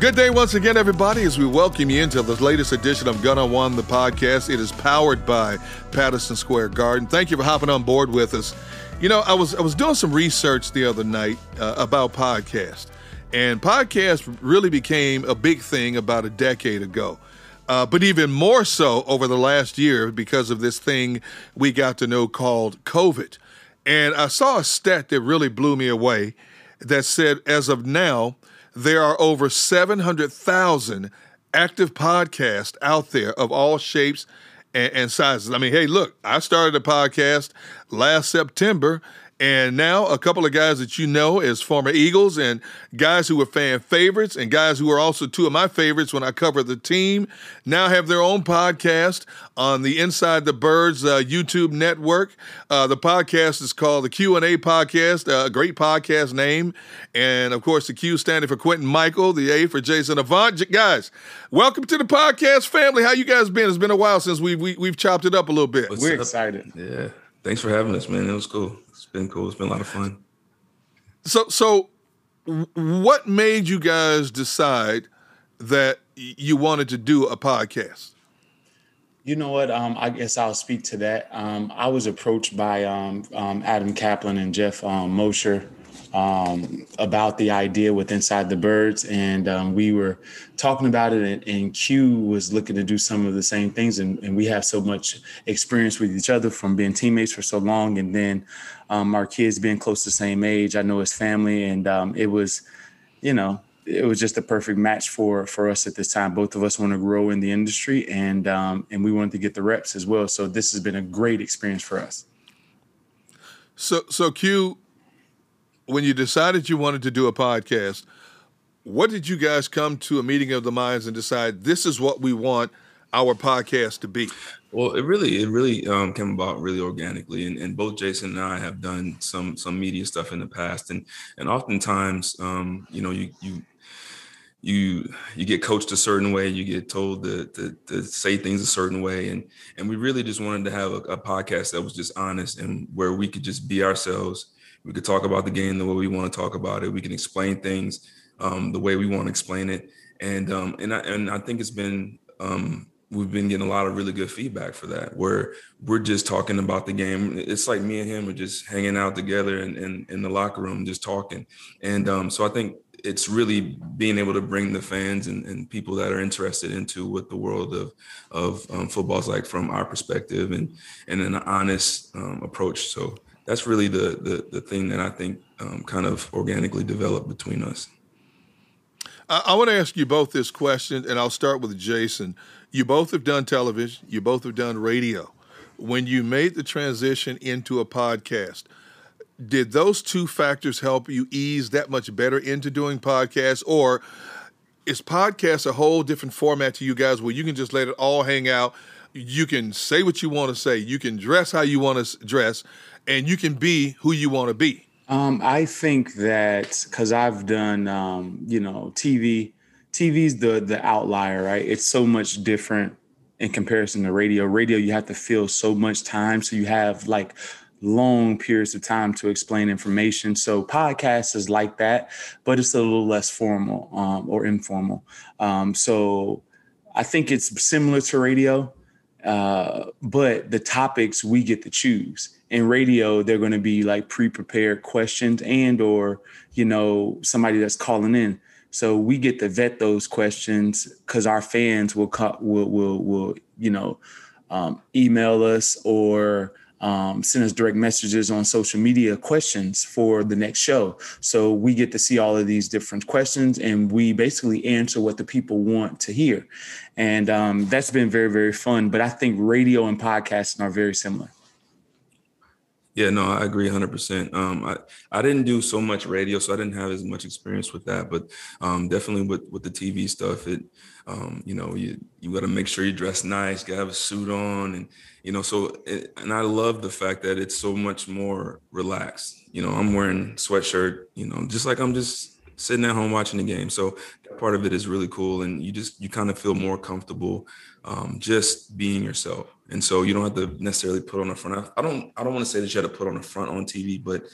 Good day once again, everybody, as we welcome you into the latest edition of Gun on One, the podcast. It is powered by Patterson Square Garden. Thank you for hopping on board with us. You know, I was I was doing some research the other night uh, about podcast, and podcast really became a big thing about a decade ago. Uh, but even more so over the last year because of this thing we got to know called COVID. And I saw a stat that really blew me away that said, as of now, there are over 700,000 active podcasts out there of all shapes and, and, sizes. I mean, hey, look, I started a podcast last September, and now a couple of guys that you know as former Eagles and guys who were fan favorites and guys who are also two of my favorites when I cover the team now have their own podcast on the Inside the Birds uh, YouTube network. Uh, the podcast is called the Q&A Podcast, uh, a great podcast name. And of course, the Q standing for Quentin Mikell, the A for Jason Avant. Guys, welcome to the podcast family. How you guys been? It's been a while since we, we, we've chopped it up a little bit. What's We're up? excited. Yeah. Thanks for having us, man. It was cool been cool. It's been a lot of fun. So, so what made you guys decide that you wanted to do a podcast? You know what? Um, I guess I'll speak to that. Um, I was approached by um, um Adam Caplan and Jeff um, Mosher um, about the idea with Inside the Birds, and um, we were talking about it. And, and, Q was looking to do some of the same things, and, and, we have so much experience with each other from being teammates for so long, and then um, our kids being close to the same age. I know his family, and um, it was, you know, it was just a perfect match for for us at this time. Both of us want to grow in the industry, and um, and we wanted to get the reps as well. So this has been a great experience for us. So so Q when you decided you wanted to do a podcast, what did you guys come to a meeting of the minds and decide this is what we want our podcast to be? Well, it really, it really um, came about really organically, and, and, both Jason and I have done some some media stuff in the past, and and oftentimes, um, you know, you you you you get coached a certain way, you get told to, to, to say things a certain way, and and we really just wanted to have a, a podcast that was just honest and where we could just be ourselves we could talk about the game the way we want to talk about it. We can explain things um, the way we want to explain it, and um, and I and I think it's been um, we've been getting a lot of really good feedback for that. Where we're just talking about the game. It's like me and him are just hanging out together in in, in the locker room, just talking. And um, so I think it's really being able to bring the fans and, and people that are interested into what the world of of um, football is like from our perspective and and an honest um, approach. So that's really the the, the thing that I think um, kind of organically developed between us. I, I want to ask you both this question, and I'll start with Jason. You both have done television. You both have done radio. When you made the transition into a podcast, did those two factors help you ease that much better into doing podcasts, or is podcast a whole different format to you guys where you can just let it all hang out? You can say what you want to say, you can dress how you want to dress, and you can be who you want to be. Um, I think that because I've done, um, you know, TV. TV's the the outlier, right? It's so much different in comparison to radio. Radio, you have to fill so much time, so you have like long periods of time to explain information. So podcast is like that, but it's a little less formal um, or informal. Um, so I think it's similar to radio, uh, but the topics we get to choose. In radio, they're going to be like pre-prepared questions and or you know somebody that's calling in. So we get to vet those questions because our fans will, will will will you know um, email us or um, send us direct messages on social media questions for the next show. So we get to see all of these different questions and we basically answer what the people want to hear. And um, that's been very, very fun. But I think radio and podcasting are very similar. Yeah, no, I agree 100%. Um, I, I didn't do so much radio, so I didn't have as much experience with that. But um, definitely with, with the TV stuff, it, um, you know, you, you got to make sure you dress nice, got to have a suit on. And, you know, so, it, and I love the fact that it's so much more relaxed. You know, I'm wearing sweatshirt, you know, just like I'm just sitting at home watching the game. So part of it is really cool. And you just, you kind of feel more comfortable um, just being yourself. And so you don't have to necessarily put on a front. I don't, I don't want to say that you had to put on a front on TV, but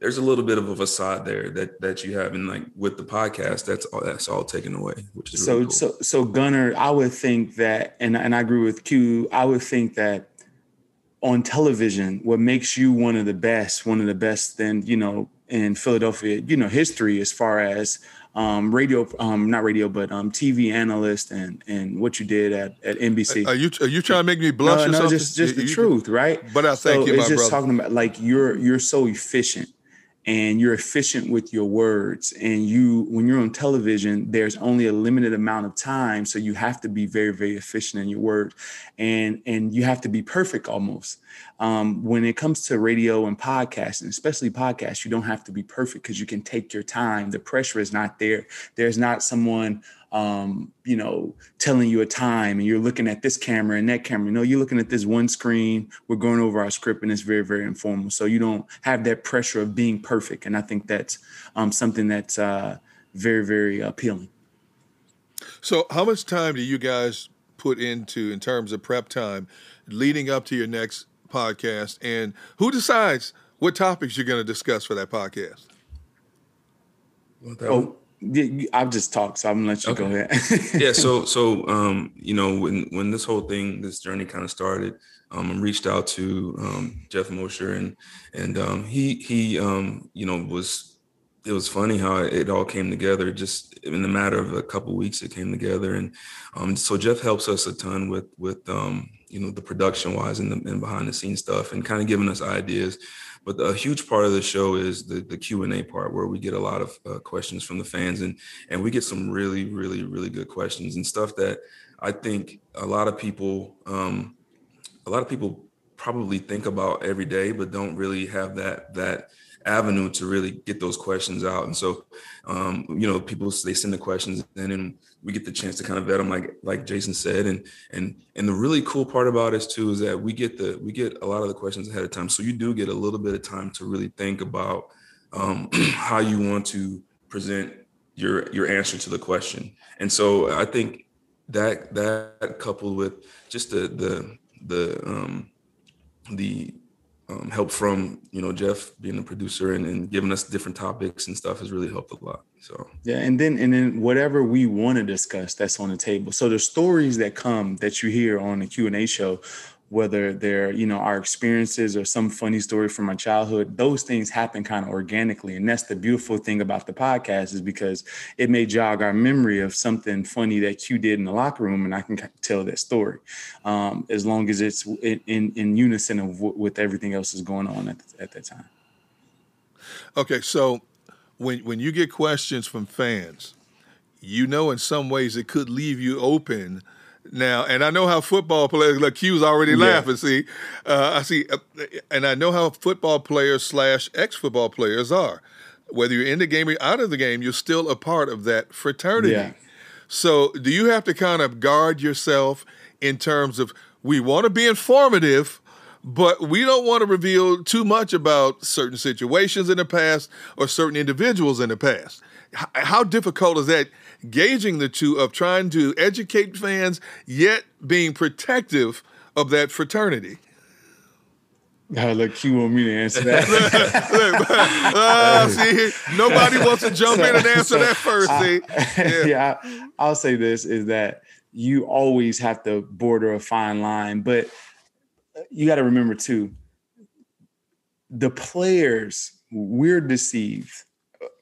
there's a little bit of a facade there that, that you have. And like with the podcast, that's all, that's all taken away, which is so, really cool. so, so Gunner, I would think that, and, and I agree with Q, I would think that on television, what makes you one of the best, one of the best then, you know, in Philadelphia, you know, history as far as um, radio, um, not radio, but um, TV analyst and and what you did at, at NBC. Are you are you trying to make me blush? No, no, something? just just the you, truth, right? But I thank so you, it's just brother. talking about like you're you're so efficient and you're efficient with your words. And you when you're on television there's only a limited amount of time so you have to be very very efficient in your words. And and you have to be perfect almost. Um, when it comes to radio and podcasting especially podcasts you don't have to be perfect because you can take your time. The pressure is not there. There's not someone um, you know, telling you a time and you're looking at this camera and that camera. You know, you're looking at this one screen. We're going over our script and it's very, very informal. So you don't have that pressure of being perfect. And I think that's um, something that's uh, very, very appealing. So, how much time do you guys put into in terms of prep time leading up to your next podcast? And who decides what topics you're going to discuss for that podcast? Oh, yeah, I've just talked, so I'm gonna let you Okay. go ahead. yeah so so um you know when when this whole thing this journey kind of started um I reached out to um jeff mosher and and um he he um you know was it was funny how it all came together just in a matter of a couple weeks it came together and um so jeff helps us a ton with with um you know the production wise and the and behind the scenes stuff and kind of giving us ideas but a huge part of the show is the the q&a part where we get a lot of uh, questions from the fans and and we get some really really really good questions and stuff that i think a lot of people um a lot of people probably think about every day but don't really have that that avenue to really get those questions out. And so um you know people they send the questions in and we get the chance to kind of vet them like like jason said and and and the really cool part about us too is that we get the we get a lot of the questions ahead of time. So you do get a little bit of time to really think about um how you want to present your your answer to the question. And so i think that that coupled with just the the the um the um, help from you know Jeff being the producer and, and giving us different topics and stuff has really helped a lot. So Yeah, and then and then whatever we want to discuss, that's on the table. So the stories that come that you hear on the Q and A show, whether they're you know our experiences or some funny story from our childhood, those things happen kind of organically, and that's the beautiful thing about the podcast is because it may jog our memory of something funny that you did in the locker room, and I can tell that story, um, as long as it's in in, in unison of w- with everything else is going on at, at that time. Okay, so when when you get questions from fans, you know in some ways it could leave you open Now, and I know how football players, like Q's already yeah. laughing. See, uh, I see, uh, and I know how football players slash ex football players are. Whether you're in the game or out of the game, you're still a part of that fraternity. Yeah. So, do you have to kind of guard yourself in terms of we want to be informative, but we don't want to reveal too much about certain situations in the past or certain individuals in the past? How difficult is that gauging the two of trying to educate fans yet being protective of that fraternity? Uh, look, you want me to answer that? uh, see, nobody wants to jump so, in and answer so that first. See, yeah, yeah I, will say this is that you always have to border a fine line, but you got to remember too, the players we're deceived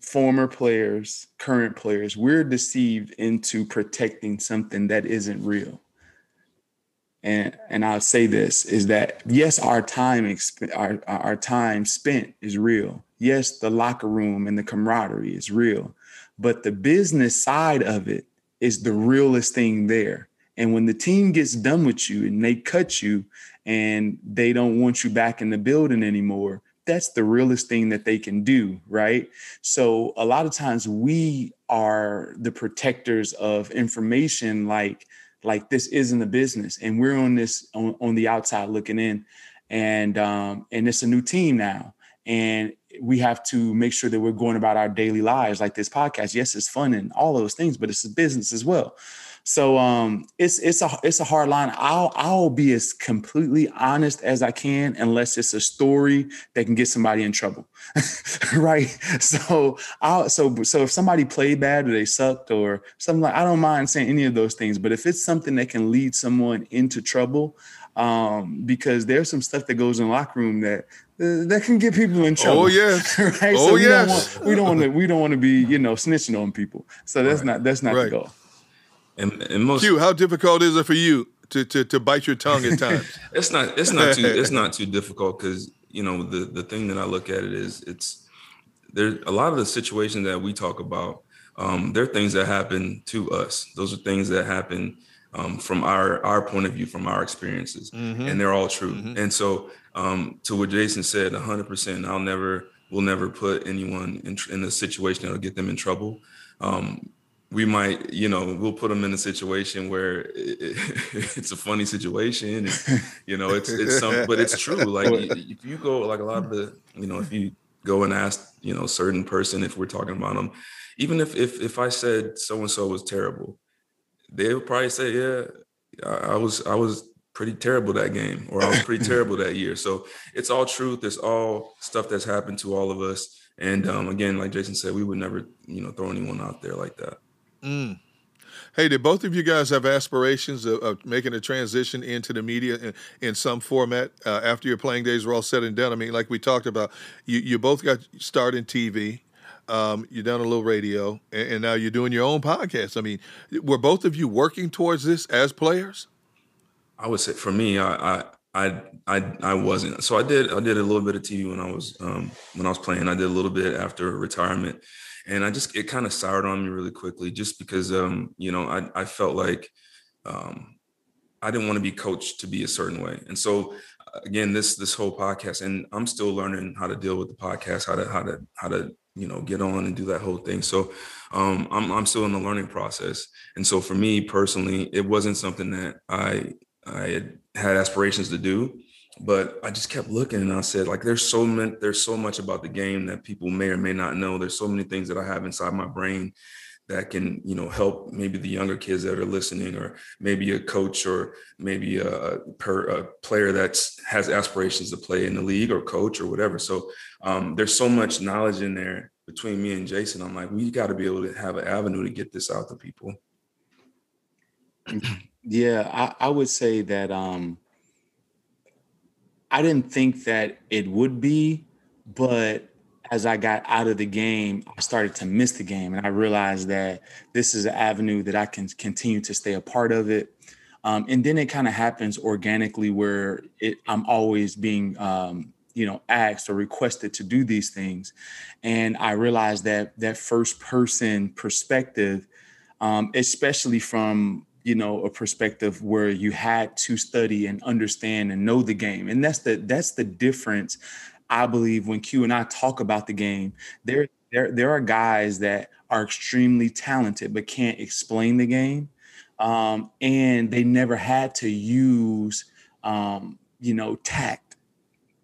former players, current players, we're deceived into protecting something that isn't real. And and I'll say this is that yes, our time exp- our our time spent is real. Yes, the locker room and the camaraderie is real, but the business side of it is the realest thing there. And when the team gets done with you and they cut you and they don't want you back in the building anymore, that's the realest thing that they can do, right? So a lot of times we are the protectors of information like like this isn't a business and we're on this on, on the outside looking in and um and it's a new team now and we have to make sure that we're going about our daily lives like this podcast yes it's fun and all those things but it's a business as well so um, it's it's a it's a hard line. I'll I'll be as completely honest as I can, unless it's a story that can get somebody in trouble, right? So I'll so so if somebody played bad or they sucked or something like I don't mind saying any of those things. But if it's something that can lead someone into trouble, um, because there's some stuff that goes in the locker room that uh, that can get people in trouble. Oh yes, right. Oh so we yes. Don't want, we don't want to we don't want to be you know snitching on people. So that's right. not that's not right. the goal. And, and most Q, how difficult is it for you to to, to bite your tongue at times? it's not it's not too it's not too difficult because you know the the thing that I look at it is it's there a lot of the situations that we talk about. Um, they're things that happen to us. Those are things that happen um, from our our point of view, from our experiences, mm-hmm. and they're all true. Mm-hmm. And so, um, to what Jason said, 100. percent I'll never will never put anyone in, in a situation that'll get them in trouble. Um, we might, you know, we'll put them in a situation where it, it, it's a funny situation, and, you know, it's it's some, but it's true. Like if you go, like a lot of the, you know, if you go and ask, you know, certain person if we're talking about them, even if if if I said so and so was terrible, they would probably say, yeah, I, I was I was pretty terrible that game, or I was pretty terrible that year. So it's all truth. It's all stuff that's happened to all of us. And um, again, like Jason said, we would never, you know, throw anyone out there like that. Mm. Hey, did both of you guys have aspirations of, of making a transition into the media in, in some format uh, after your playing days were all said and done? I mean, like we talked about, you, you both got started in TV. Um, you've done a little radio, and, and, now you're doing your own podcast. I mean, were both of you working towards this as players? I would say for me, I, I I I I wasn't. So I did I did a little bit of TV when I was um, when I was playing. I did a little bit after retirement, and I just it kind of soured on me really quickly, just because um, you know I I felt like um, I didn't want to be coached to be a certain way, and so again this this whole podcast, and I'm still learning how to deal with the podcast, how to how to how to you know get on and do that whole thing. So um, I'm I'm still in the learning process, and so for me personally, it wasn't something that I I had, had aspirations to do but I just kept looking and I said, like, there's so many, there's so much about the game that people may or may not know. There's so many things that I have inside my brain that can, you know, help maybe the younger kids that are listening, or maybe a coach, or maybe a, per, a player that has aspirations to play in the league, or coach, or whatever. So um, there's so much knowledge in there between me and Jason. I'm like, we got to be able to have an avenue to get this out to people. Yeah, I, I would say that um, I didn't think that it would be, but as I got out of the game, I started to miss the game, and I realized that this is an avenue that I can continue to stay a part of it. Um, and then it kind of happens organically, where it, I'm always being, um, you know, asked or requested to do these things, and I realized that that first person perspective, um, especially from you know a perspective where you had to study and understand and know the game. And that's the that's the difference i believe when q and i talk about the game. There there there are guys that are extremely talented but can't explain the game um, and they never had to use um, you know tact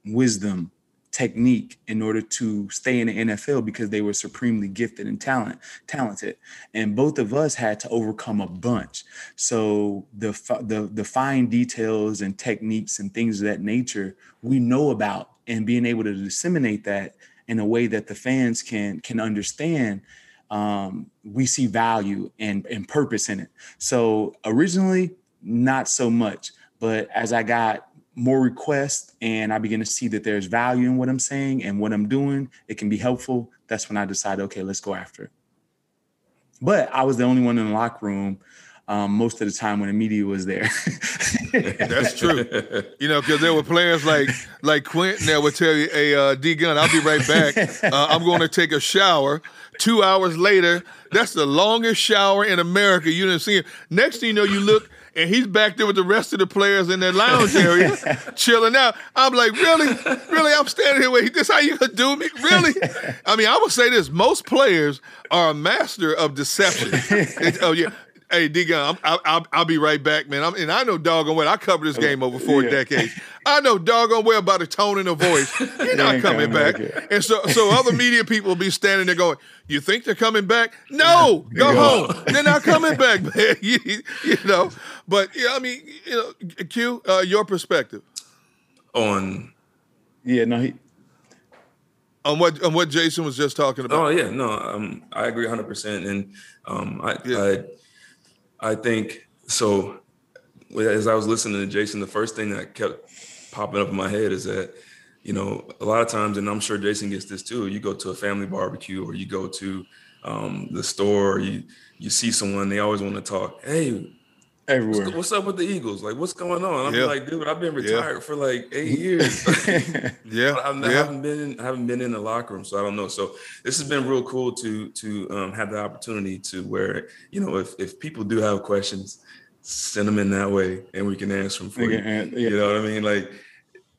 wisdom technique in order to stay in the NFL because they were supremely gifted and talent talented. And both of us had to overcome a bunch. So the the the fine details and techniques and things of that nature we know about and being able to disseminate that in a way that the fans can can understand um, we see value and, and purpose in it. So originally not so much. But as i got more requests and I begin to see that there's value in what I'm saying and what I'm doing, it can be helpful. That's when I decide, okay, let's go after it. But I was the only one in the locker room um, most of the time when the media was there. That's true. You know, because there were players like like Quentin that would tell you, "Hey, uh, D Gun, I'll be right back. Uh, I'm going to take a shower." Two hours later, that's the longest shower in America. You didn't see it. Next thing you know, you look and he's back there with the rest of the players in their lounge area, chilling out. I'm like, really, really? I'm standing here waiting. This how you gonna do me? Really? I mean, I would say this: most players are a master of deception. oh yeah. Hey, D Gun, I'll, I'll, I'll, be right back, man. I'm, and I know doggone well. I covered this game over four yeah. decades. I know doggone well about the tone and the voice. You're not coming back. And so, so other media people will be standing there going, "You think they're coming back? No, go home. They're not coming back, man. you, you know." But yeah, I mean, you know, Q, uh, your perspective on. Yeah, no, he. On what on what Jason was just talking about. Oh yeah, no, um, I agree 100, percent and um, I, yeah. I I think so. As I was listening to Jason, the first thing that kept popping up in my head is that, you know, a lot of times, and I'm sure Jason gets this too. You go to a family barbecue, or you go to um, the store, or you you see someone, they always want to talk. Hey, everywhere. What's, what's, up with the Eagles? Like, what's going on? I'm yeah. like, dude, I've been retired yeah. for like eight years. yeah, I, yeah. haven't been in, I haven't been in the locker room, so I don't know. So this has been real cool to to um, have the opportunity to where you know if if people do have questions, send them in that way, and we can answer them for you. You know what I mean? Like.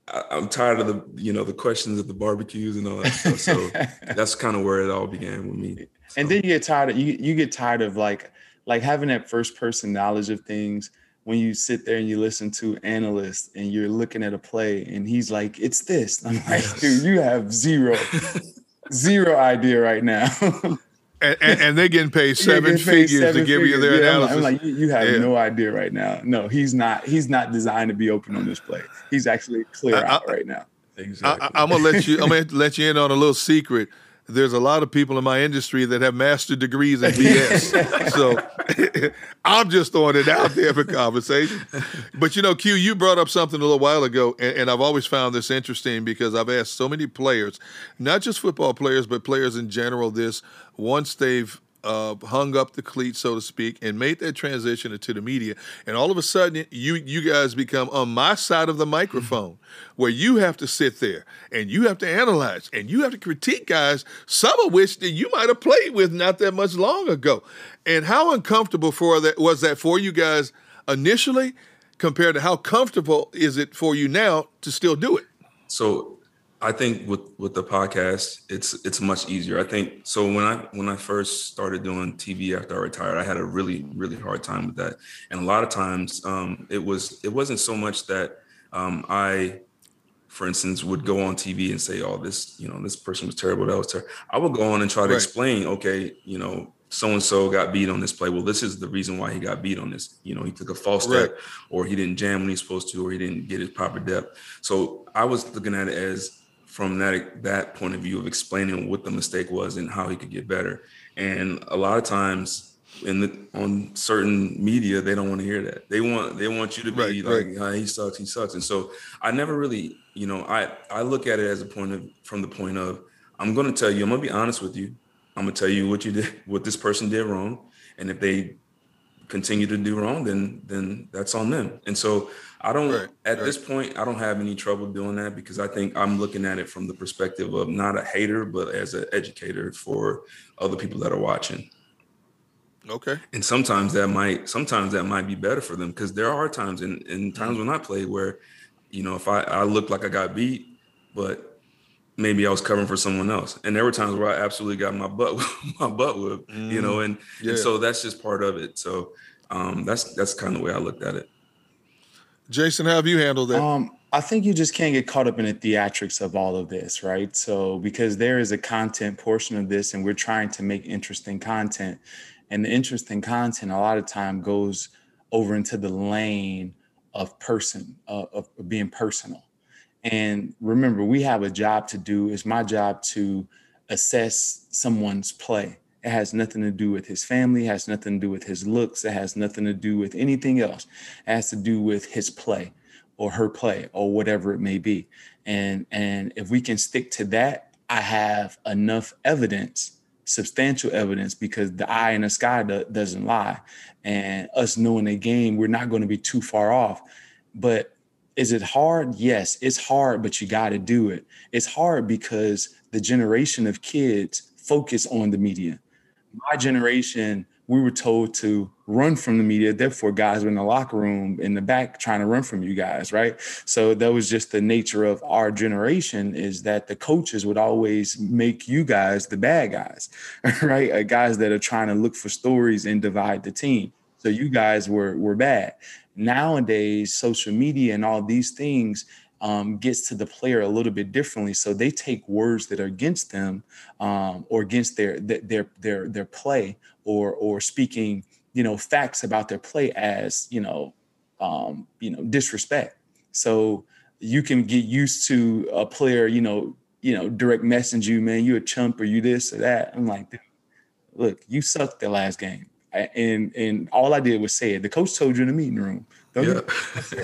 I, am tired of the, you know, the questions at the barbecues and all that stuff. So that's kind of where it all began with me. So. And then you get tired of you. You get tired of like like having that first person knowledge of things when you sit there and you listen to analysts and you're looking at a play and he's like, it's this. I'm like, dude, you have zero, zero idea right now. and, and, and, they're getting paid seven getting paid figures seven to give figures. you their yeah, analysis. I'm like, you, you have yeah. no idea right now. No, he's not. He's not designed to be open on this play. He's actually clear I, out I, right now. Exactly. I, am gonna let you. I'm gonna let you in on a little secret there's a lot of people in my industry that have master degrees in BS. so I'm just throwing it out there for conversation. But you know, Q, you brought up something a little while ago, and, and, I've always found this interesting because I've asked so many players, not just football players, but players in general, this once they've uh, hung up the cleat, so to speak, and made that transition into the media. And all of a sudden, you you guys become on my side of the microphone, where you have to sit there and you have to analyze and you have to critique guys, some of which that you might have played with not that much long ago. And how uncomfortable for that was that for you guys initially, compared to how comfortable is it for you now to still do it? So I think with with the podcast, it's it's much easier. I think so. When I when I first started doing TV after I retired, I had a really really hard time with that, and a lot of times um, it was it wasn't so much that um, I, for instance, would go on TV and say, "Oh, this you know this person was terrible." That was terrible. I would go on and try to right. explain, okay, you know, so and so got beat on this play. Well, this is the reason why he got beat on this. You know, he took a false step, or he didn't jam when he's supposed to, or he didn't get his proper depth. So I was looking at it as from that that point of view of explaining what the mistake was and how he could get better. And a lot of times in the on certain media, they don't want to hear that. They want they want you to be right, like, right. he sucks, he sucks. And so I never really, you know, I I look at it as a point of from the point of I'm gonna tell you, I'm gonna be honest with you. I'm gonna tell you what you did, what this person did wrong. And if they continue to do wrong, then then that's on them. And so I don't right, at right. this point I don't have any trouble doing that because I think I'm looking at it from the perspective of not a hater but as an educator for other people that are watching. Okay. And sometimes that might sometimes that might be better for them because there are times in, in times mm-hmm. when I play where, you know, if I, I looked like I got beat, but maybe I was covering for someone else. And there were times where I absolutely got my butt my butt whipped, mm, you know, mm. and, yeah. and, so that's just part of it. So um, that's that's kind of the way I looked at it. Jason, how have you handled that? Um, I think you just can't get caught up in the theatrics of all of this, right? So because there is a content portion of this, and we're trying to make interesting content, and the interesting content a lot of time goes over into the lane of person uh, of being personal and remember we have a job to do. It's my job to assess someone's play. It has nothing to do with his family. It has nothing to do with his looks. It has nothing to do with anything else. It has to do with his play or her play or whatever it may be. And and if we can stick to that i have enough evidence substantial evidence because the eye in the sky do, doesn't lie. And us knowing the game, we're not going to be too far off. But is it hard? Yes, it's hard, but you got to do it. It's hard because the generation of kids focus on the media. My generation we were told to run from the media. Therefore, guys were in the locker room in the back trying to run from you guys, right? So that was just the nature of our generation is that the coaches would always make you guys the bad guys, right? Uh, guys that are trying to look for stories and divide the team. So you guys were were bad. Nowadays, social media and all these things um, gets to the player a little bit differently. So they take words that are against them um, or against their their their their play or or speaking you know facts about their play as you know um, you know disrespect. So you can get used to a player you know you know direct message you man you a chump or you this or that. I'm like, look, you sucked the last game. And and all I did was say it. The coach told you in the meeting room. Yeah.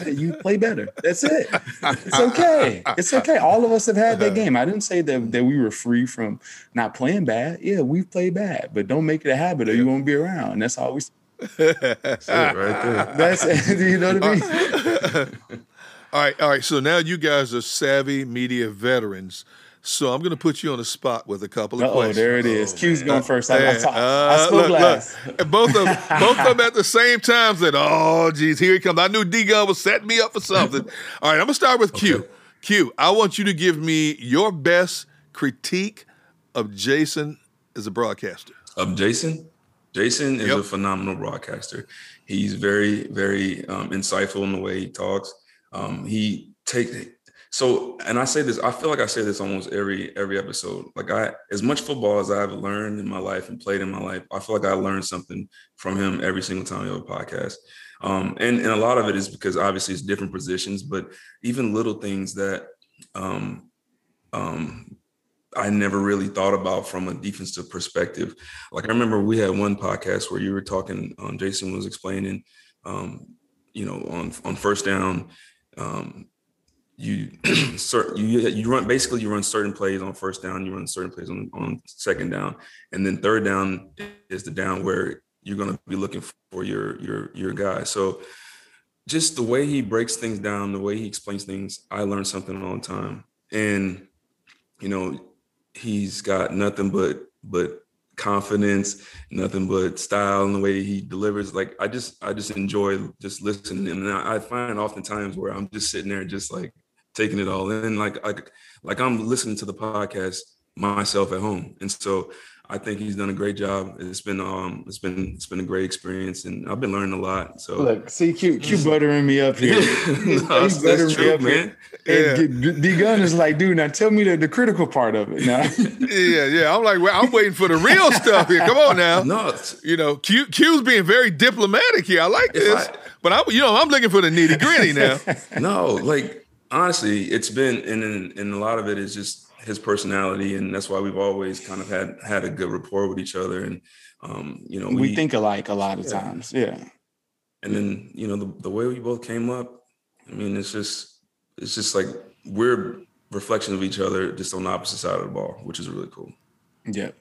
you play better. That's it. It's okay. It's okay. All of us have had that game. I didn't say that, that we were free from not playing bad. Yeah, we play bad, but don't make it a habit or you won't be around. And that's all we That's it right there. That's you know what I mean? all right, all right. So now you guys are savvy media veterans. So I'm going to put you on the spot with a couple of Uh-oh, questions. there it is. Q's going first. I, I, I, I spoke look, last. Look, both of both of them at the same time said, "Oh, geez, here he comes." I knew D Gun was setting me up for something. All right, I'm going to start with Q. Okay. Q, I want you to give me your best critique of Jason as a broadcaster. Of Jason, Jason is yep. a phenomenal broadcaster. He's very, very um, insightful in the way he talks. Um, he take so and i say this i feel like i say this almost every every episode like i as much football as i've learned in my life and played in my life i feel like i learned something from him every single time we have a podcast um, and, and a lot of it is because obviously it's different positions but even little things that um, um, I never really thought about from a defensive perspective. Like I remember we had one podcast where you were talking, um, Jason was explaining, um, you know, on on first down, um, you you you run basically you run certain plays on first down, you run certain plays on, on second down, and then third down is the down where you're going to be looking for your your your guy. So just the way he breaks things down, the way he explains things, I learn something all the time. And you know, he's got nothing but but confidence, nothing but style and the way he delivers. Like I just I just enjoy just listening. And I, I find oftentimes where I'm just sitting there just like taking it all in, like like like I'm listening to the podcast myself at home, and so I think he's done a great job. It's been um it's been it's been a great experience, and I've been learning a lot. So look, see, Q, Q buttering me up here. no, he's buttering true, me up man. Yeah. D Gun is like, dude, now tell me the, the critical part of it. Now, yeah, yeah. I'm like, well, I'm waiting for the real stuff here. Come on now. No, you know, Q Q's being very diplomatic here. I like this, I, but I, you know, I'm looking for the nitty gritty now. no, like honestly, it's been and, and a lot of it is just his personality, and that's why we've always kind of had had a good rapport with each other, and um, you know, we, we, think alike a lot of yeah. times, yeah. And then you know the the way we both came up, I mean, it's just it's just like we're reflections of each other, just on the opposite side of the ball, which is really cool. Yeah.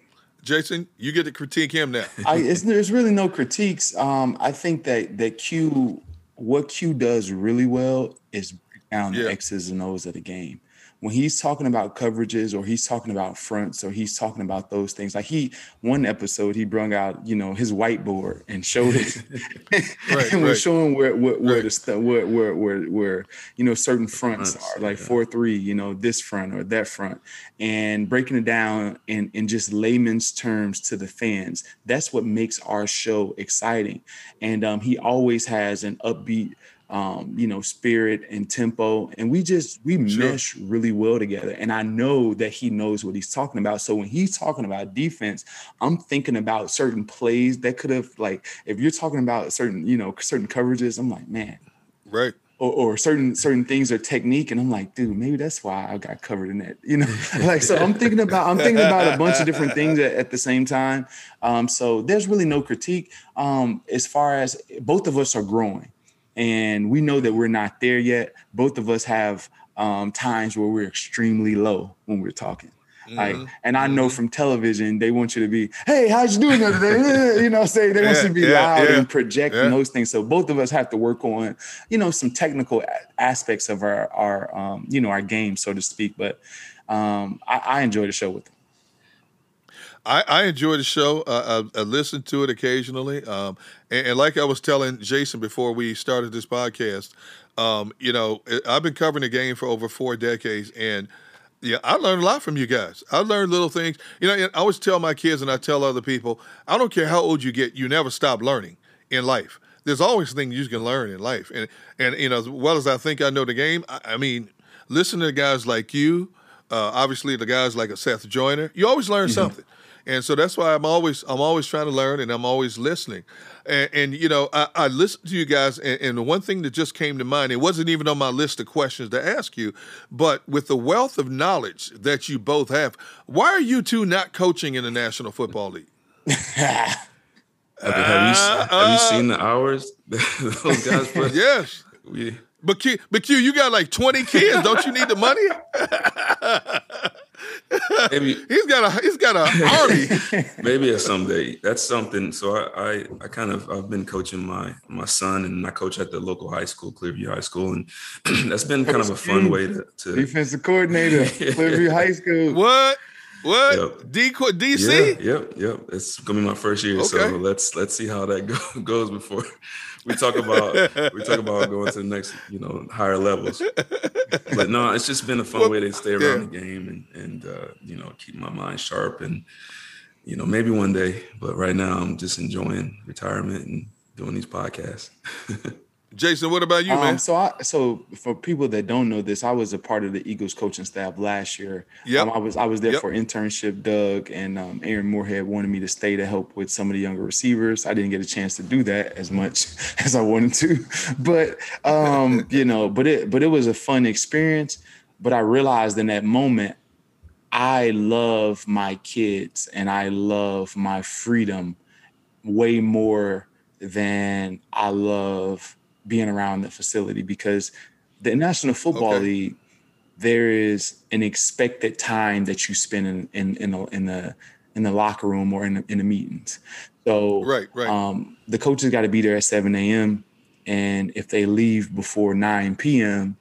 Jason, you get to critique him now. I, there's really no critiques. Um, I think that that Q, what Q does really well is down yeah. the X's and O's of the game. when he's talking about coverages or he's talking about fronts or he's talking about those things, like he one episode he brung out you know his whiteboard and showed it right, and right. was showing where where, where right. the where, where where where you know certain fronts, fronts are like yeah. four three, you know this front or that front, and breaking it down in in just layman's terms to the fans. That's what makes our show exciting, and um, he always has an upbeat um, you know, spirit and tempo. And we just we sure. mesh really well together. And I know that he knows what he's talking about. So when he's talking about defense, I'm thinking about certain plays that could have like if you're talking about certain, you know, certain coverages, I'm like, man. Right. Or, or, certain certain things or technique and i'm like dude maybe that's why i got covered in that you know like so i'm thinking about i'm thinking about a bunch of different things at, at the same time um, so there's really no critique um, as far as both of us are growing and we know that we're not there yet. Both of us have um, times where we're extremely low when we're talking. Mm-hmm. Like, and I know mm-hmm. from television, they want you to be, hey, how's you doing today? you know, say they yeah, want you to be yeah, loud yeah, and projecting those things. So both of us have to work on, you know, some technical aspects of our our um, you know our game, so to speak. But um, I, I enjoy the show with them. I, I enjoy the show. Uh, I, I, listen to it occasionally, um, and, and, like I was telling Jason before we started this podcast, um, you know, I've been covering the game for over four decades, and yeah, I learned a lot from you guys. I learned little things. You know, I always tell my kids, and I tell other people, I don't care how old you get, you never stop learning in life. There's always things you can learn in life, and and you know, as well as I think I know the game, I, I mean, listen to guys like you. Uh, obviously, the guys like a Seth Joyner, you always learn mm-hmm. something and so that's why I'm always I'm always trying to learn and I'm always listening. And, and you know, I, I listen to you guys, and, and, the one thing that just came to mind, it wasn't even on my list of questions to ask you, but with the wealth of knowledge that you both have, why are you two not coaching in the National Football League? have, you, have you uh, seen the hours those guys put? Yes. We, but Q, but Q, you got like 20 kids. Don't you need the money? Maybe he's got a he's got an army. maybe a someday. That's something. So I, I, I kind of I've been coaching my my son and I coach at the local high school, Clearview High School, and that's been kind of a fun way to, to defensive coordinator, Clearview High School. What? What? Yep. D DC? Yeah, yep, yep. It's gonna be my first year, okay. so let's let's see how that go, goes before we talk about we talk about going to the next, you know, higher levels. But no, it's just been a fun well, way to stay around yeah. the game and and uh, you know keep my mind sharp and you know maybe one day. But right now, I'm just enjoying retirement and doing these podcasts. Jason, what about you, um, man? So, I, so for people that don't know this, I was a part of the Eagles coaching staff last year. Yeah, um, I was I was there yep. for internship. Doug and um, Aaron Moorehead wanted me to stay to help with some of the younger receivers. I didn't get a chance to do that as much as I wanted to, but um, you know, but it but it was a fun experience. But I realized in that moment, I love my kids and I love my freedom way more than I love being around the facility because the National Football okay. League, there is an expected time that you spend in in, in the in the in the locker room or in the, in the meetings. So right, right. Um, the coaches got to be there at 7 a.m. And if they leave before 9 p.m.,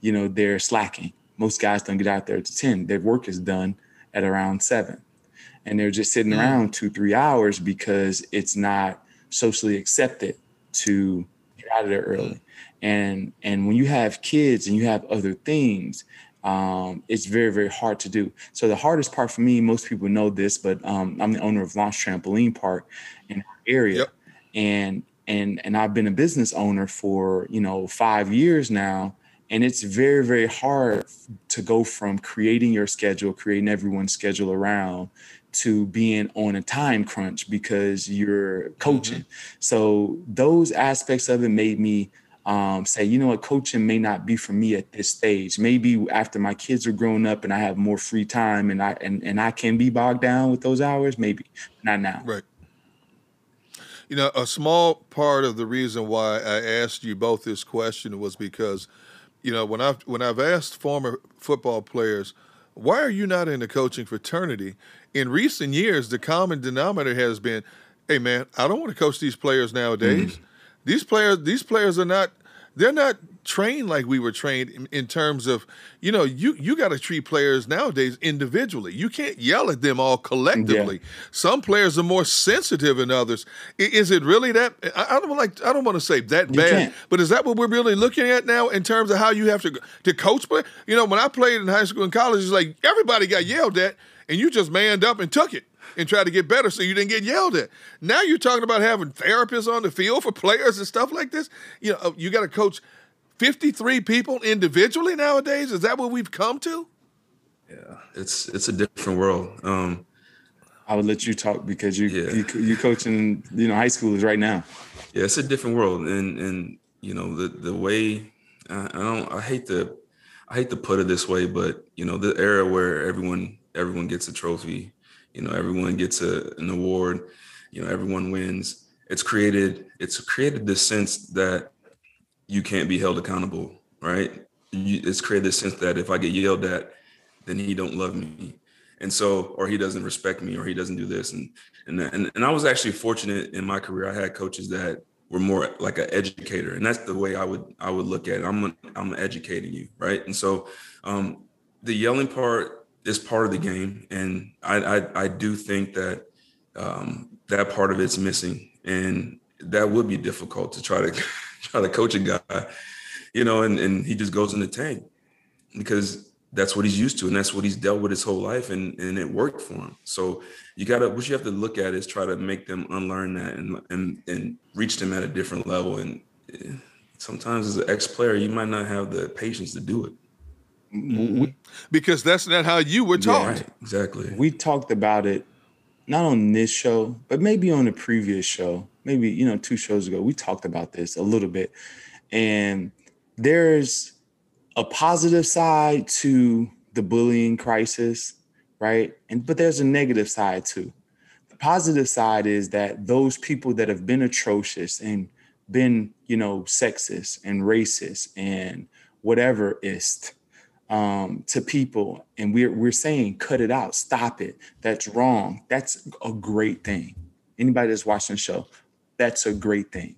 you know, they're slacking. Most guys don't get out there to 10. Their work is done at around seven. And they're just sitting mm. around two, three hours because it's not socially accepted to out of there early. And and when you have kids and you have other things, um, it's very very hard to do. So the hardest part for me, most people know this, but um, I'm the owner of Launch Trampoline Park in our area, yep. and and and I've been a business owner for you know five years now. And it's very, very hard to go from creating your schedule, creating everyone's schedule around to being on a time crunch because you're coaching. Mm-hmm. So those aspects of it made me um, say, you know what, coaching may not be for me at this stage. Maybe after my kids are grown up and I have more free time and I and, and I can be bogged down with those hours, maybe not now. Right. You know, a small part of the reason why I asked you both this question was because, you know, when I've when I've asked former football players, why are you not in the coaching fraternity? In recent years, the common denominator has been, hey man, I don't want to coach these players nowadays. Mm-hmm. These players, these players are not, they're not trained like we were trained in, in terms of, you know, you you got to treat players nowadays individually. You can't yell at them all collectively. Yeah. Some players are more sensitive than others. Is it really that? I, don't like. I don't want to say that bad, but is that what we're really looking at now in terms of how you have to to coach? But you know, when I played in high school and college, it's like everybody got yelled at, and you just manned up and took it and tried to get better so you didn't get yelled at. Now you're talking about having therapists on the field for players and stuff like this. You know, you got to coach 53 people individually nowadays. Is that what we've come to? Yeah, it's it's a different world. Um, I would let you talk because you yeah. you, you coaching you know high schoolers right now. Yeah, it's a different world, and and you know the the way I, I don't I hate to I hate to put it this way, but you know the era where everyone everyone gets a trophy you know everyone gets a, an award you know everyone wins. It's created it's created this sense that you can't be held accountable right? You, it's created this sense that if i get yelled at then he don't love me. And so or he doesn't respect me or he doesn't do this. And and and, and i was actually fortunate in my career. I had coaches that were more like an educator and that's the way i would i would look at it. I'm i'm educating you right? And so um the yelling part is part of the game, and I I, I do think that um, that part of it's missing, and that would be difficult to try to try to coach a guy, you know, and and he just goes in the tank because that's what he's used to and that's what he's dealt with his whole life and and it worked for him. So you gotta what you have to look at is try to make them unlearn that and and and reach them at a different level and eh, sometimes as an ex-player you might not have the patience to do it Mm-hmm. because that's not how you were taught. Yeah, right. Exactly. We talked about it not on this show, but maybe on the previous show, maybe you know two shows ago. We talked about this a little bit, and there's a positive side to the bullying crisis, right? And but there's a negative side too. The positive side is that those people that have been atrocious and been, you know, sexist and racist and whatever ist um, to people, and we're we're saying cut it out, stop it. That's wrong. That's a great thing. Anybody that's watching the show, that's a great thing.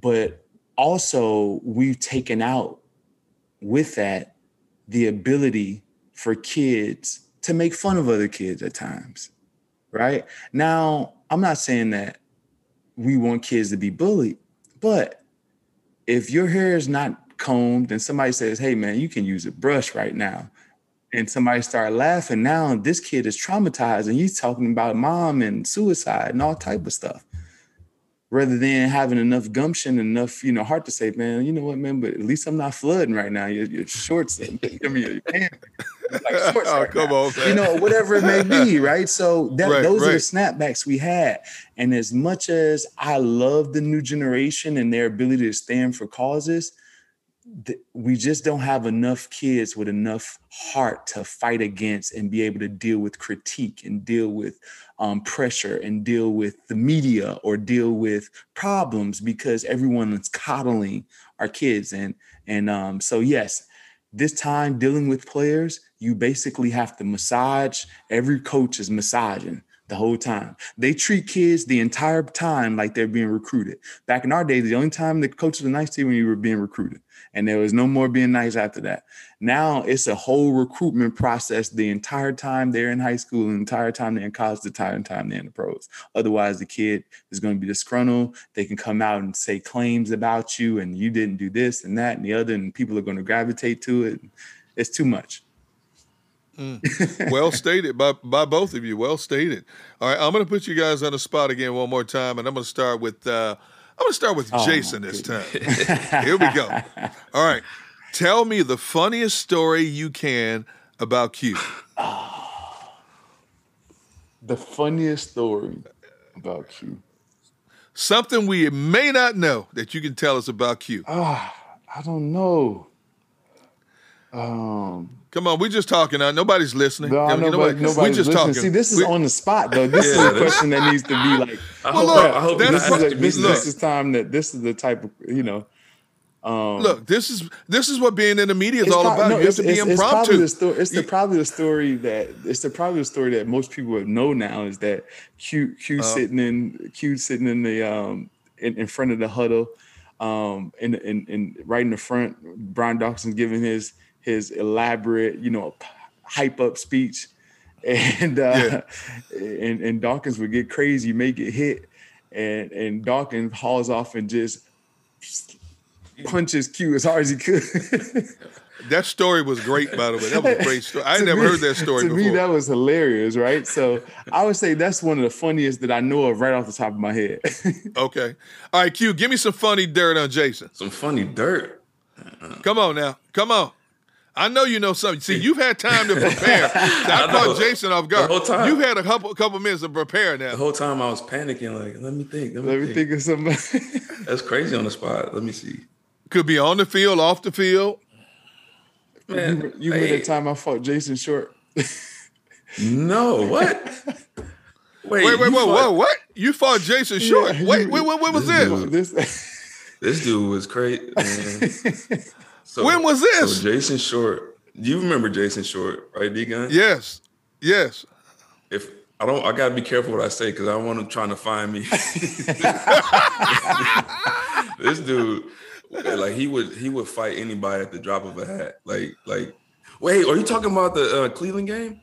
But also, we've taken out with that the ability for kids to make fun of other kids at times. Right now, I'm not saying that we want kids to be bullied, but if your hair is not combed and somebody says, Hey man, you can use a brush right now. And somebody start laughing. Now this kid is traumatized and he's talking about mom and suicide and all type of stuff. Rather than having enough gumption, enough, you know, heart to say, man, you know what, man, but at least I'm not flooding right now. Your, your shorts, I mean, your pants, like shorts oh, right come now. on, man. you know, whatever it may be, right? So that, right, those right. are the snapbacks we had. And as much as I love the new generation and their ability to stand for causes, we just don't have enough kids with enough heart to fight against and be able to deal with critique and deal with um, pressure and deal with the media or deal with problems because everyone is coddling our kids and and um, so yes this time dealing with players you basically have to massage every coach is massaging the whole time. They treat kids the entire time like they're being recruited. Back in our days, the only time the coaches were nice to you when you were being recruited and there was no more being nice after that. Now it's a whole recruitment process the entire time they're in high school, the entire time they're in college, the entire time they're in the pros. Otherwise, the kid is going to be disgruntled. They can come out and say claims about you, and you didn't do this and that and the other, and people are going to gravitate to it. It's too much. Mm. Well stated by by both of you. Well stated. All right, I'm going to put you guys on the spot again one more time, and I'm going to start with uh, I'm gonna start with oh, Jason this time. Here we go. All right. Tell me the funniest story you can about Q. the funniest story about Q. Something we may not know that you can tell us about Q. Ah, I don't know. Um, Come on, we're just talking now. Nobody's listening. No, I know, nobody, nobody's just listening. talking. See, this is we, on the spot though. This yeah, is a question that needs to be like. I hope, look, I hope this, is, a, this, this is time that this is the type of you know. Um, look, this is this is what being in the media is all about. No, you have to be it's, impromptu. It's, probably the, story, it's the probably the story that it's the probably the story that most people would know now is that Q Q uh, sitting in Q sitting in the um in, in front of the huddle Um, and and and right in the front, Brian Dawkins giving his his elaborate, you know, hype up speech, and uh, yeah. and and Dawkins would get crazy, make it hit, and and Dawkins hauls off and just punches Q as hard as he could. That story was great, by the way. That was a great story. I never me, heard that story to before. me, that was hilarious, right? So I would say that's one of the funniest that I know of right off the top of my head. okay. All right, Q, give me some funny dirt on Jason. Some funny dirt. Come on now. Come on. I know you know something. See, you've had time to prepare. I, I caught Jason off guard. The whole time. You've had a couple couple minutes to prepare now. The whole time I was panicking, like, let me think. Let me, let me think. think of something. That's crazy on the spot. Let me see. Could be on the field, off the field. Man, you, you hey. the time I fought Jason Short. no, what? Wait, wait, wait, whoa, whoa, what? You fought Jason Short? Yeah, wait, wait, wait, when was this? Dude, this, this dude was crazy. So, when was this? So Jason Short. You remember Jason Short, right, D Gun? Yes. Yes. If I don't, I gotta be careful what I say because I don't want him trying to find me. this dude like he would he would fight anybody at the drop of a hat. Like like wait, are you talking about the uh, Cleveland game?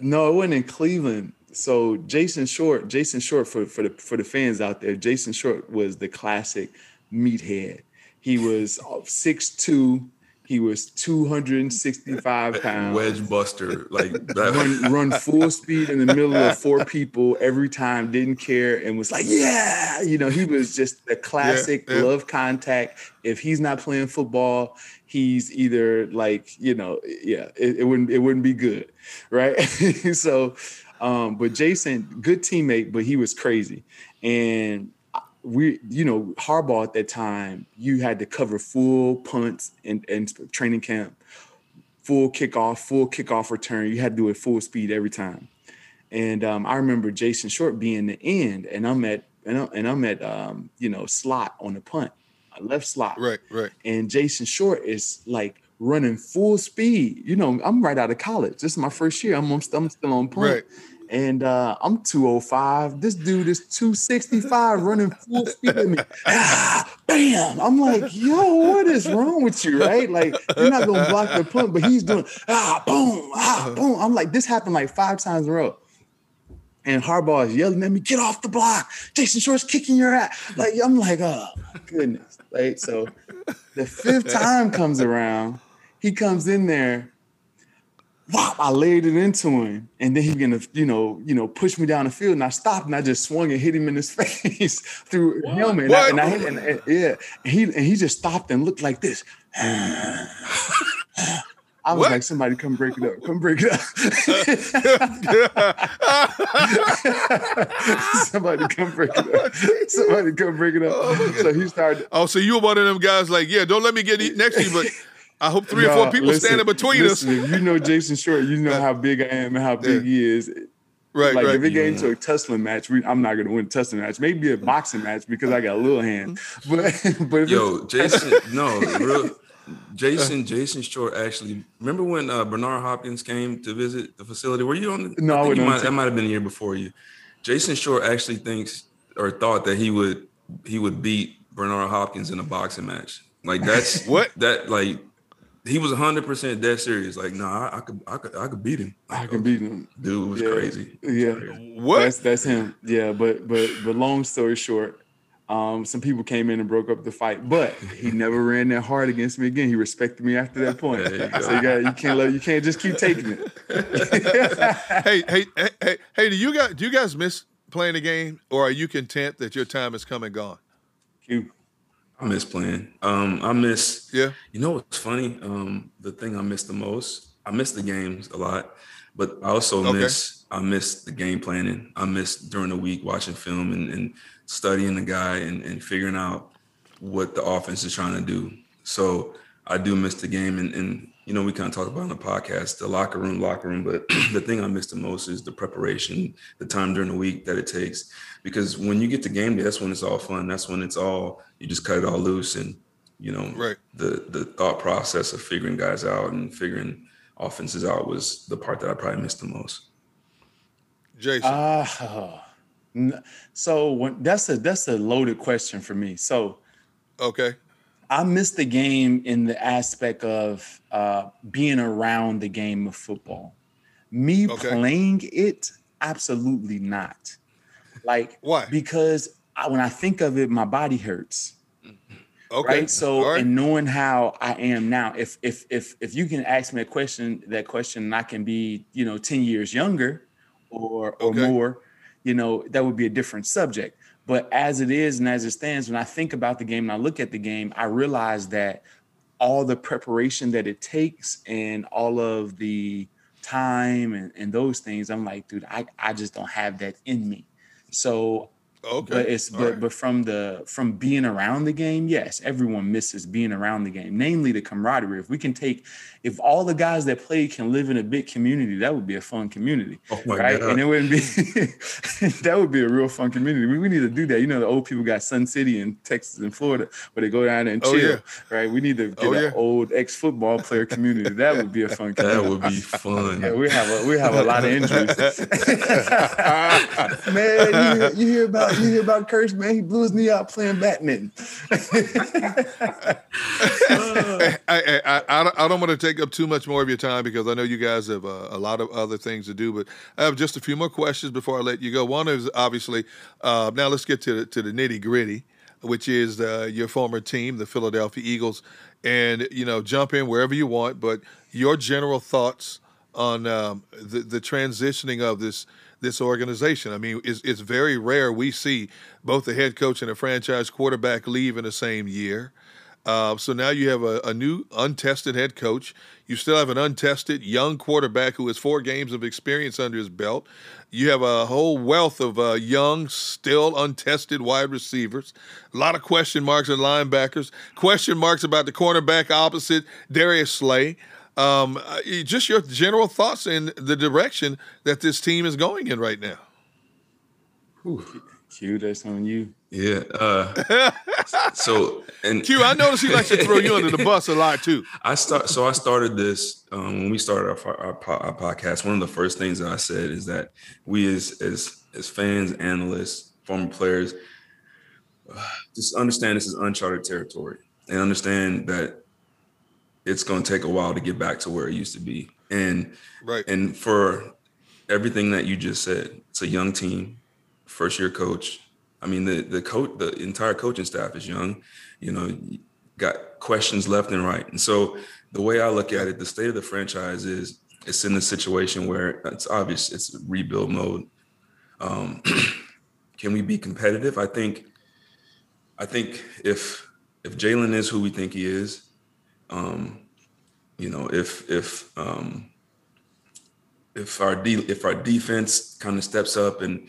No, it wasn't in Cleveland. So Jason Short, Jason Short for for the for the fans out there, Jason Short was the classic meathead. He was six two, he was 265 pounds. Wedge buster. Like that. Run, run full speed in the middle of four people every time, didn't care, and was like, yeah. You know, he was just the classic yeah, yeah. love contact. If he's not playing football, he's either like, you know, yeah, it, it wouldn't it wouldn't be good. Right. so um, but Jason, good teammate, but he was crazy. And we, you know, Harbaugh at that time, you had to cover full punts and, and training camp, full kickoff, full kickoff return. You had to do it full speed every time. And um, I remember Jason Short being the end, and I'm at and I'm, and I'm at um, you know slot on the punt, left slot. Right, right. And Jason Short is like running full speed. You know, I'm right out of college. This is my first year. I'm I'm, I'm still on punt. Right and uh, I'm 205. This dude is 265 running full speed at me. Ah, bam! I'm like, yo, what is wrong with you, right? Like, you're not gonna block the punt, but he's doing ah, boom, ah, uh-huh. boom. I'm like, this happened like five times in a row. And Harbaugh is yelling at me, get off the block. Jason Short's kicking your ass. Like, I'm like, oh my goodness. Right. So the fifth time comes around, he comes in there wow, I laid it into him, and then he gonna, you know, you know, push me down the field, and I stopped, and I just swung and hit him in his face through what? helmet, and I, and I, hit, and, and, yeah, and he and he just stopped and looked like this. I was what? like, somebody come break it up. Come break it up. somebody come break it up. Somebody come break it up. Oh, so he started. Oh, so you were one of them guys like, yeah, don't let me get next to you, but I hope three or four people listen, standing between listen, us. you know Jason Short, you know how big I am and how big yeah. he is. Right, like right. if it get into a tussling match, we, I'm not gonna win a tussling match. Maybe a boxing match because I got a little hand. But but yo, Jason, no, real, Jason, Jason Short actually. Remember when uh, Bernard Hopkins came to visit the facility? Were you on? The, no, I, I might, that might have been a year before you. Jason Short actually thinks or thought that he would he would beat Bernard Hopkins in a boxing match. Like that's what that like he was 100 percent dead serious. Like, no, nah, I, I, could, I could, I could beat him. I could beat him. Dude was yeah. crazy. Was yeah, crazy. what? That's that's him. Yeah, but but but long story short, um, some people came in and broke up the fight, but he never ran that hard against me again. He respected me after that point. You so you got you can't let you can't just keep taking it. hey, hey, hey, hey, hey, do you guys do you guys miss playing the game, or are you content that your time has come and gone? You. I miss playing. Um, I miss. Yeah. You know what's funny? Um, the thing I miss the most. I miss the games a lot, but I also okay. miss. I miss the game planning. I miss during the week watching film and, and studying the guy and, and figuring out what the offense is trying to do. So I do miss the game, and, and you know we kind of talk about on the podcast the locker room, locker room. But the thing I miss the most is the preparation, the time during the week that it takes. Because when you get to game day, that's when it's all fun. That's when it's all you just cut it all loose, and you know right. the the thought process of figuring guys out and figuring offenses out was the part that I probably missed the most. Jason. Uh, so when, that's a that's a loaded question for me. So Okay. I miss the game in the aspect of uh, being around the game of football. Me Okay. playing it, absolutely not. Like Why? Because I, when I think of it, my body hurts. Okay. Right. So, right. and knowing how I am now, if if if if you can ask me a question, that question, and I can be, you know, ten years younger, or or Okay. more, you know, that would be a different subject. But as it is and as it stands, when I think about the game and I look at the game, I realize that all the preparation that it takes and all of the time and, and those things, I'm like, dude, I, I just don't have that in me. So okay. but it's All but right. but from the from being around the game, yes, everyone misses being around the game, namely the camaraderie. If we can take, if all the guys that play can live in a big community, that would be a fun community, Oh right? God. And it wouldn't be that would be a real fun community. We, we need to do that. You know, the old people got Sun City in Texas and Florida, where they go down there and Oh, chill, yeah. right? We need to oh, get Oh, an yeah. old ex football player community. That would be a fun. That would be fun. Yeah, we have a we have a lot of injuries. man, you you hear about you hear about Kirsch, man? He blew his knee out playing Batman. I, I, I, I don't want to take up too much more of your time because I know you guys have uh, a lot of other things to do. But I have just a few more questions before I let you go. One is obviously uh, now let's get to the, to the nitty gritty, which is uh, your former team, the Philadelphia Eagles, and you know jump in wherever you want. But your general thoughts on um, the the transitioning of this this organization. I mean, it's, it's very rare we see both the head coach and a franchise quarterback leave in the same year. Uh, so now you have a, a new untested head coach. You still have an untested young quarterback who has four games of experience under his belt. You have a whole wealth of uh, young, still untested wide receivers. A lot of question marks at linebackers. Question marks about the cornerback opposite Darius Slay. Um, uh, just your general thoughts in the direction that this team is going in right now. Q, that's on you. Yeah. Uh, so and Q, I notice he likes to throw you under the bus a lot too. I start. So I started this um, when we started our, our, our podcast. One of the first things that I said is that we, as as as fans, analysts, former players, uh, just understand this is uncharted territory, and understand that it's going to take a while to get back to where it used to be. And Right. and for everything that you just said, it's a young team, first year coach. I mean, the the coach, the entire coaching staff is young. You know, got questions left and right. And so the way I look at it, the state of the franchise is it's in a situation where it's obvious it's rebuild mode. Um, can we be competitive? I think. I think if if Jalen is who we think he is, um, you know, if if um, if our de- if our defense kind of steps up and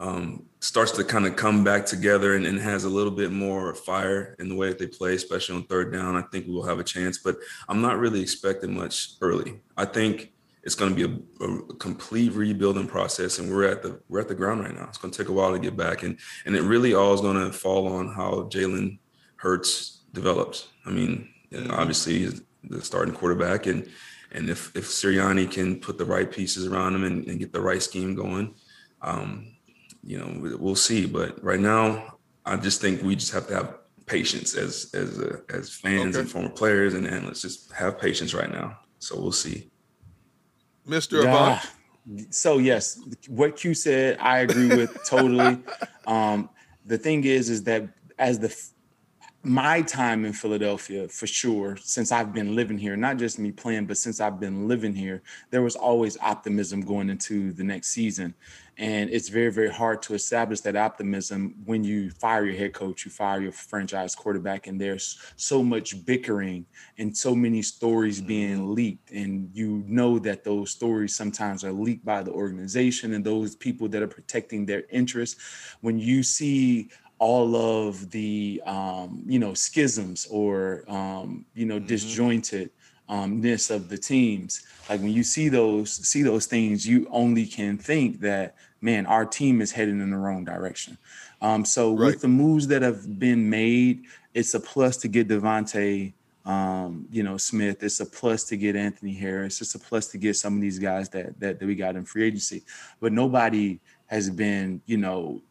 um, starts to kind of come back together and, and has a little bit more fire in the way that they play, especially on third down, I think we will have a chance. But I'm not really expecting much early. I think it's going to be a, a complete rebuilding process, and we're at the we're at the ground right now. It's going to take a while to get back, and and it really all is going to fall on how Jalen Hurts develops. I mean, obviously he's the starting quarterback, and and if if Sirianni can put the right pieces around him and, and get the right scheme going, um, you know, we- we'll see. But right now, I just think we just have to have patience as as uh, as fans Okay. and former players and analysts. Just have patience right now. So we'll see. Mr. Avant. So yes, what Q said, I agree with totally. Um, the thing is, is that as the f- my time in Philadelphia, for sure, since I've been living here, not just me playing, but since I've been living here, there was always optimism going into the next season. And it's very, very hard to establish that optimism when you fire your head coach, you fire your franchise quarterback, and there's so much bickering and so many stories being mm-hmm. leaked. And you know that those stories sometimes are leaked by the organization and those people that are protecting their interests. When you see all of the um, you know schisms or um, you know disjointed umness of the teams. Like when you see those see those things you only can think that man our team is heading in the wrong direction. Um, so Right. with the moves that have been made it's a plus to get DeVonta um, you know smith. It's a plus to get anthony harris. It's a plus to get some of these guys that that, that we got in free agency. But nobody has been you know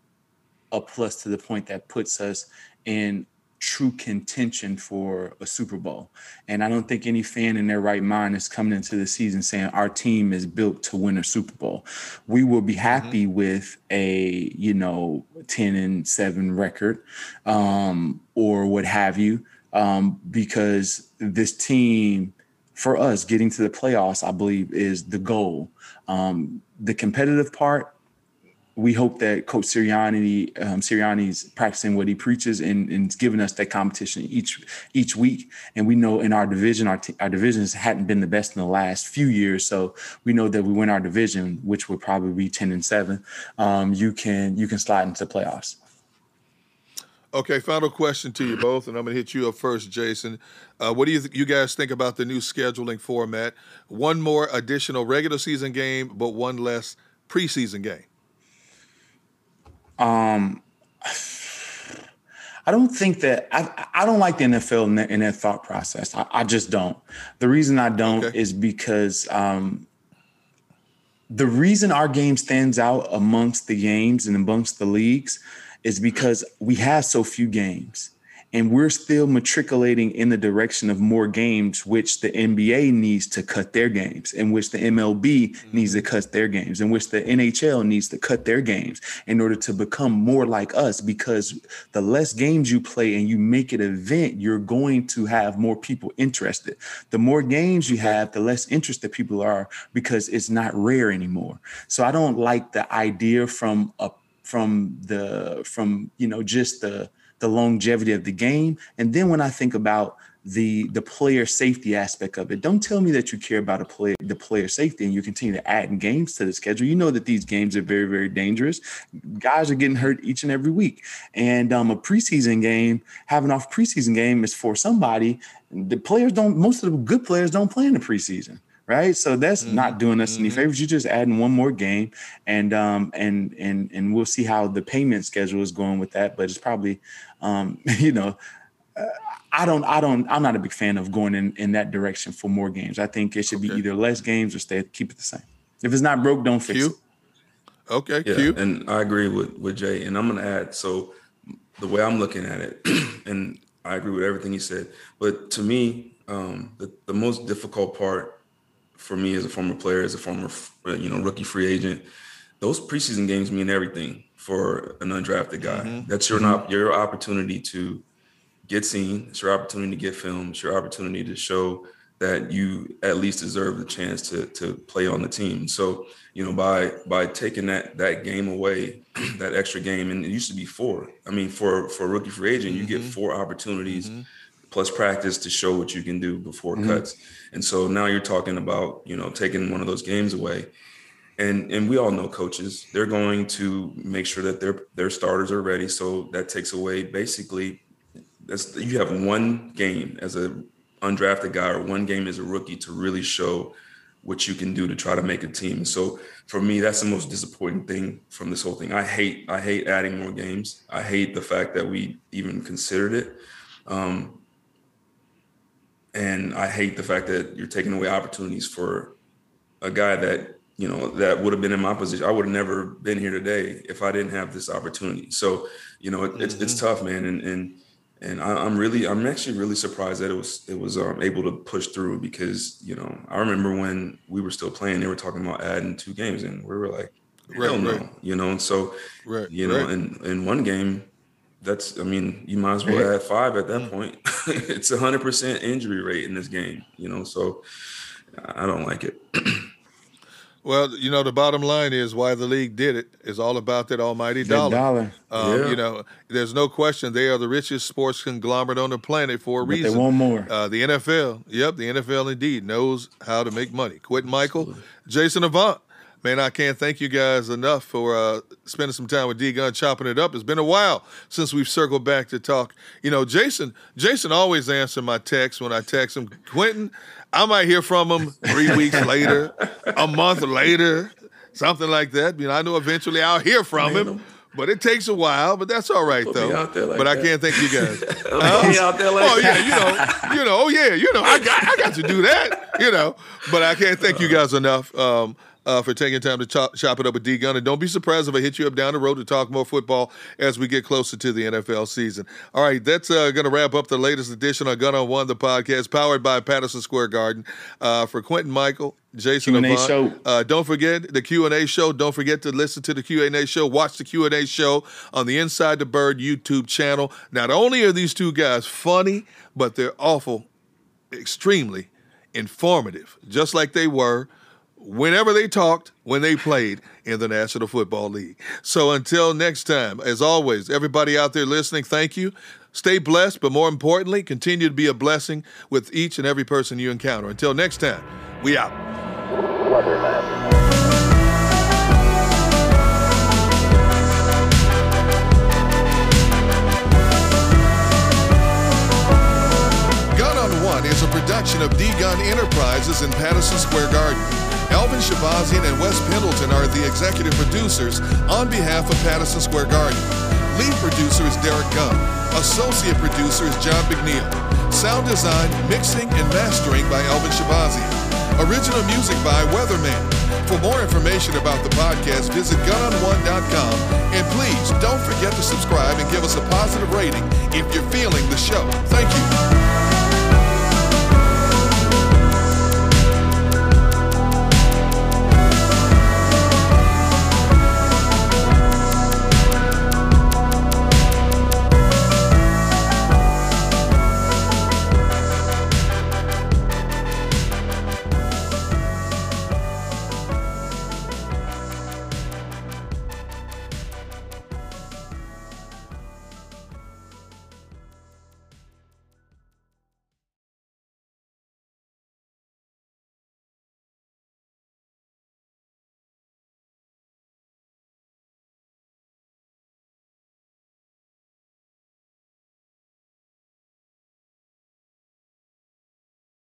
a plus to the point that puts us in true contention for a Super Bowl. And I don't think any fan in their right mind is coming into the season saying our team is built to win a Super Bowl. We will be happy mm-hmm. with a, you know, 10 and 7 record um, or what have you, um, because this team, for us, getting to the playoffs, I believe, is the goal. Um, the competitive part, we hope that Coach Sirianni, um, Sirianni's practicing what he preaches and, and giving us that competition each each week. And we know in our division, our, t- our divisions hadn't been the best in the last few years. So we know that we win our division, which would probably be ten and seven. Um, you can you can slide into playoffs. Okay, final question to you both, and I'm going to hit you up first, Jason. Uh, what do you th- you guys think about the new scheduling format? One more additional regular season game, but one less preseason game. Um, I don't think that I, I don't like the NFL in, that, in that thought process. I, I, just don't. The reason I don't okay. is because um, the reason our game stands out amongst the games and amongst the leagues is because we have so few games and we're still matriculating in the direction of more games, which the NBA needs to cut their games, in which the MLB mm-hmm. needs to cut their games, in which the NHL needs to cut their games in order to become more like us. Because the less games you play and you make it an event, you're going to have more people interested. The more games you have, the less interested people are because it's not rare anymore. So I don't like the idea from a from the from you know just the the longevity of the game. And then when I think about the the player safety aspect of it, don't tell me that you care about a player the player safety and you continue to add games to the schedule. You know that these games are very very dangerous. Guys are getting hurt each and every week, and um, a preseason game having off preseason game is for somebody. The players don't. Most of the good players don't play in the preseason right? So that's mm-hmm. not doing us mm-hmm. any favors. You're just adding one more game, and um, and and and we'll see how the payment schedule is going with that. But it's probably, um, you know, uh, I don't, I don't, I'm not a big fan of going in in that direction for more games. I think it should okay. be either less games or stay keep it the same. If it's not broke, don't fix Q? it. Okay, yeah, Q. and I agree with with Jay, and I'm gonna add. So the way I'm looking at it, and I agree with everything he said, but to me, um, the, the most difficult part for me as a former player, as a former uh, you know rookie free agent, those preseason games mean everything for an undrafted guy. Mm-hmm. That's your not your opportunity to get seen. It's your opportunity to get filmed. It's your opportunity to show that you at least deserve the chance to to play on the team. So you know by by taking that that game away, that extra game, and it used to be four. I mean, for for a rookie free agent, mm-hmm. you get mm-hmm. four opportunities. Plus practice to show what you can do before mm-hmm. cuts. And so now you're talking about, you know, taking one of those games away. And and we all know coaches, they're going to make sure that their their starters are ready. So that takes away basically that's you have one game as a undrafted guy or one game as a rookie to really show what you can do to try to make a team. So for me, that's the most disappointing thing from this whole thing. I hate I hate adding more games. I hate the fact that we even considered it. Um, and I hate the fact that you're taking away opportunities for a guy that you know that would have been in my position. I would have never been here today if I didn't have this opportunity. So you know, it, mm-hmm. it's it's mm-hmm. tough, man, and and and I, am really I'm actually really surprised that it was it was um, able to push through because you know I remember when we were still playing, they were talking about adding two games, and we were like, hell right, no, right. you know, and so right, you know, in in one game that's I mean, you might as well add five at that mm. point. it's a hundred percent injury rate in this game, you know, so I don't like it. well, you know, the bottom line is why the league did it is all about that almighty dollar. dollar. Um, yeah. You know, there's no question they are the richest sports conglomerate on the planet for a but reason. They want more. Uh, the NFL, yep, the NFL indeed knows how to make money. Quit Mikell, Absolutely. Jason Avant man, I can't thank you guys enough for uh, spending some time with D Gun chopping it up. It's been a while since we've circled back to talk. You know, Jason, Jason always answers my text when I text him. Quentin, I might hear from him three weeks later, a month later, something like that. You know, I know eventually I'll hear from him. but it takes a while. But that's all right Put though. me out there like but I can't thank you guys. Put me out there like oh yeah, you know, you know, oh yeah, you know, I got, I got to do that, you know. But I can't thank you guys enough um, uh, for taking time to chop, chop it up with D Gun. And don't be surprised if I hit you up down the road to talk more football as we get closer to the NFL season. All right, that's uh, going to wrap up the latest edition of Gun on One, the podcast powered by Patterson Square Garden. Uh, for Quentin Mikell, Jason Q&A Avant, show. uh, don't forget the Q and A show. Don't forget to listen to the Q and A show. Watch the Q and A show on the Inside the Bird YouTube channel. Not only are these two guys funny, but they're awful, extremely informative, just like they were whenever they talked when they played in the National Football League. So until next time, as always, everybody out there listening, thank you. Stay blessed, but more importantly, continue to be a blessing with each and every person you encounter. Until next time, we out. Gun on One is a production of D Gun Enterprises in Patterson Square Garden. Elvin Shabazian and Wes Pendleton are the executive producers on behalf of Patterson Square Garden. Lead producer is Derek Gunn. Associate producer is John McNeil. Sound design, mixing, and mastering by Alvin Shabazian. Original music by Weatherman. For more information about the podcast, visit gunonone.com. And please don't forget to subscribe and give us a positive rating if you're feeling the show. Thank you.